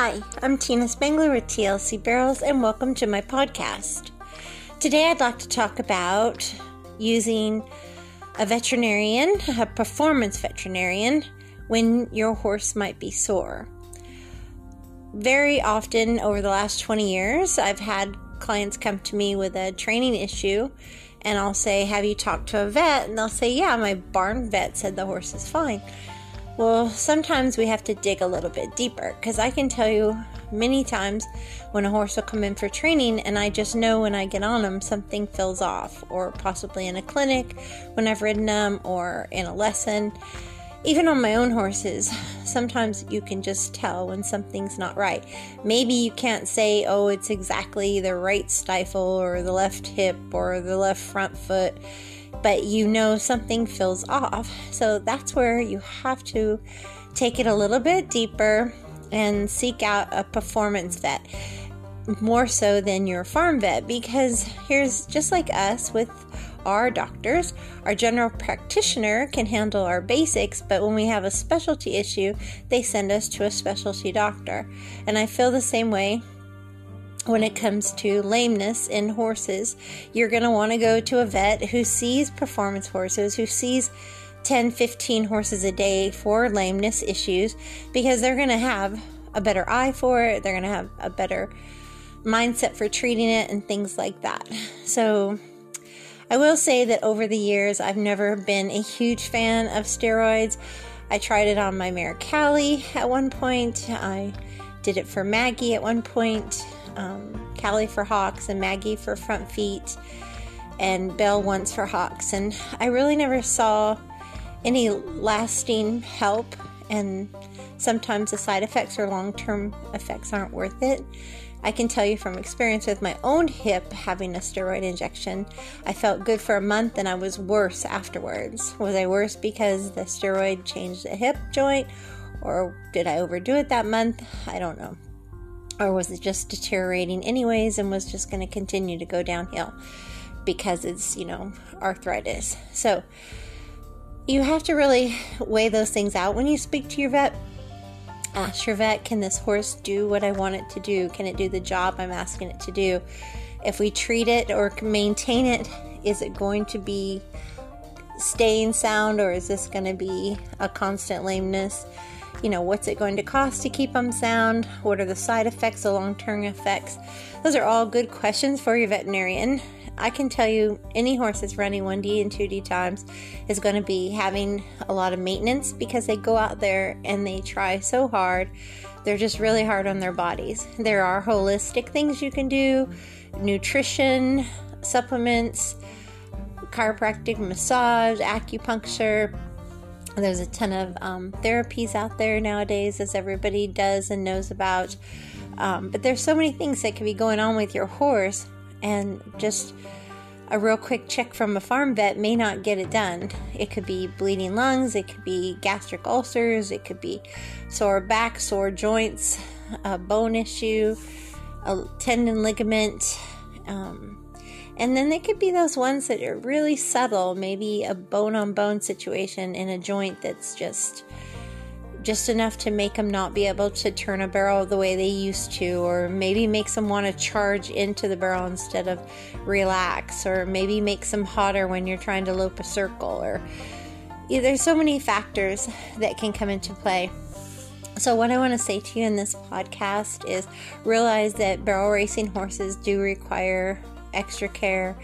Hi, I'm Tina Spangler with TLC Barrels, and welcome to my podcast. Today, I'd like to talk about using a veterinarian, a performance veterinarian, when your horse might be sore. Very often over the last 20 years, I've had clients come to me with a training issue, and I'll say, Have you talked to a vet? And they'll say, Yeah, my barn vet said the horse is fine. Well, sometimes we have to dig a little bit deeper because I can tell you many times when a horse will come in for training and I just know when I get on them something feels off, or possibly in a clinic when I've ridden them or in a lesson. Even on my own horses, sometimes you can just tell when something's not right. Maybe you can't say, oh, it's exactly the right stifle or the left hip or the left front foot but you know something feels off. So that's where you have to take it a little bit deeper and seek out a performance vet more so than your farm vet because here's just like us with our doctors, our general practitioner can handle our basics, but when we have a specialty issue, they send us to a specialty doctor. And I feel the same way when it comes to lameness in horses, you're going to want to go to a vet who sees performance horses, who sees 10, 15 horses a day for lameness issues, because they're going to have a better eye for it, they're going to have a better mindset for treating it, and things like that. So, I will say that over the years, I've never been a huge fan of steroids. I tried it on my mare Callie at one point. I did it for Maggie at one point um, Callie for hocks and Maggie for front feet, and Belle once for hocks. And I really never saw any lasting help, and sometimes the side effects or long term effects aren't worth it. I can tell you from experience with my own hip having a steroid injection, I felt good for a month and I was worse afterwards. Was I worse because the steroid changed the hip joint, or did I overdo it that month? I don't know. Or was it just deteriorating anyways and was just going to continue to go downhill because it's, you know, arthritis? So you have to really weigh those things out when you speak to your vet. Ask your vet, can this horse do what I want it to do? Can it do the job I'm asking it to do? If we treat it or maintain it, is it going to be staying sound or is this going to be a constant lameness? You know, what's it going to cost to keep them sound? What are the side effects, the long term effects? Those are all good questions for your veterinarian. I can tell you any horse that's running 1D and 2D times is going to be having a lot of maintenance because they go out there and they try so hard. They're just really hard on their bodies. There are holistic things you can do nutrition, supplements, chiropractic massage, acupuncture there's a ton of um, therapies out there nowadays, as everybody does and knows about. Um, but there's so many things that can be going on with your horse, and just a real quick check from a farm vet may not get it done. It could be bleeding lungs, it could be gastric ulcers, it could be sore back, sore joints, a bone issue, a tendon ligament. Um, and then they could be those ones that are really subtle, maybe a bone on bone situation in a joint that's just just enough to make them not be able to turn a barrel the way they used to, or maybe makes them want to charge into the barrel instead of relax, or maybe makes them hotter when you're trying to lope a circle, or yeah, there's so many factors that can come into play. So, what I want to say to you in this podcast is realize that barrel racing horses do require extra care,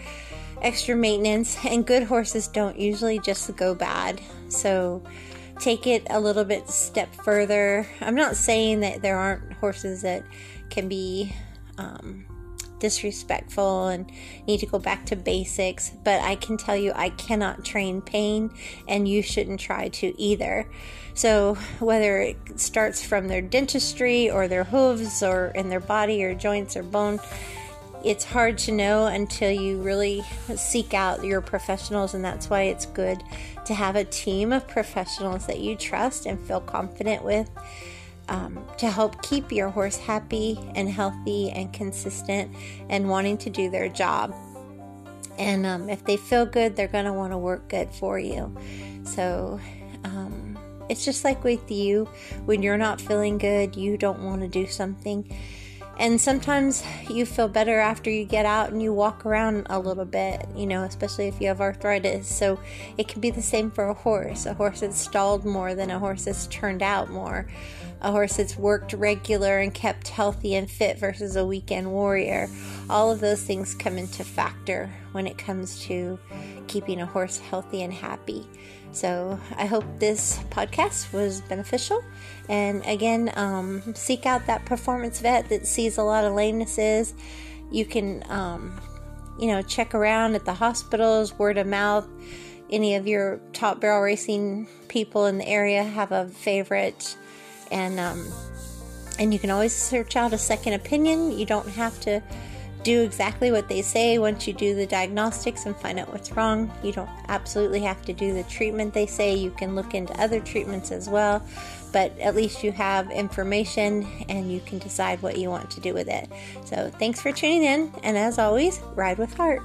extra maintenance, and good horses don't usually just go bad. So take it a little bit step further. I'm not saying that there aren't horses that can be um, disrespectful and need to go back to basics, but I can tell you I cannot train pain, and you shouldn't try to either. So, whether it starts from their dentistry or their hooves or in their body or joints or bone, it's hard to know until you really seek out your professionals, and that's why it's good to have a team of professionals that you trust and feel confident with um, to help keep your horse happy and healthy and consistent and wanting to do their job. And um, if they feel good, they're going to want to work good for you. So, um, it's just like with you when you're not feeling good, you don't want to do something. And sometimes you feel better after you get out and you walk around a little bit, you know, especially if you have arthritis. So it can be the same for a horse. A horse that's stalled more than a horse that's turned out more. A horse that's worked regular and kept healthy and fit versus a weekend warrior. All of those things come into factor when it comes to keeping a horse healthy and happy. So I hope this podcast was beneficial. And again, um, seek out that performance vet that sees a lot of lamenesses. You can, um, you know, check around at the hospitals, word of mouth. Any of your top barrel racing people in the area have a favorite, and um, and you can always search out a second opinion. You don't have to do exactly what they say once you do the diagnostics and find out what's wrong. You don't absolutely have to do the treatment they say. You can look into other treatments as well, but at least you have information and you can decide what you want to do with it. So, thanks for tuning in, and as always, ride with heart.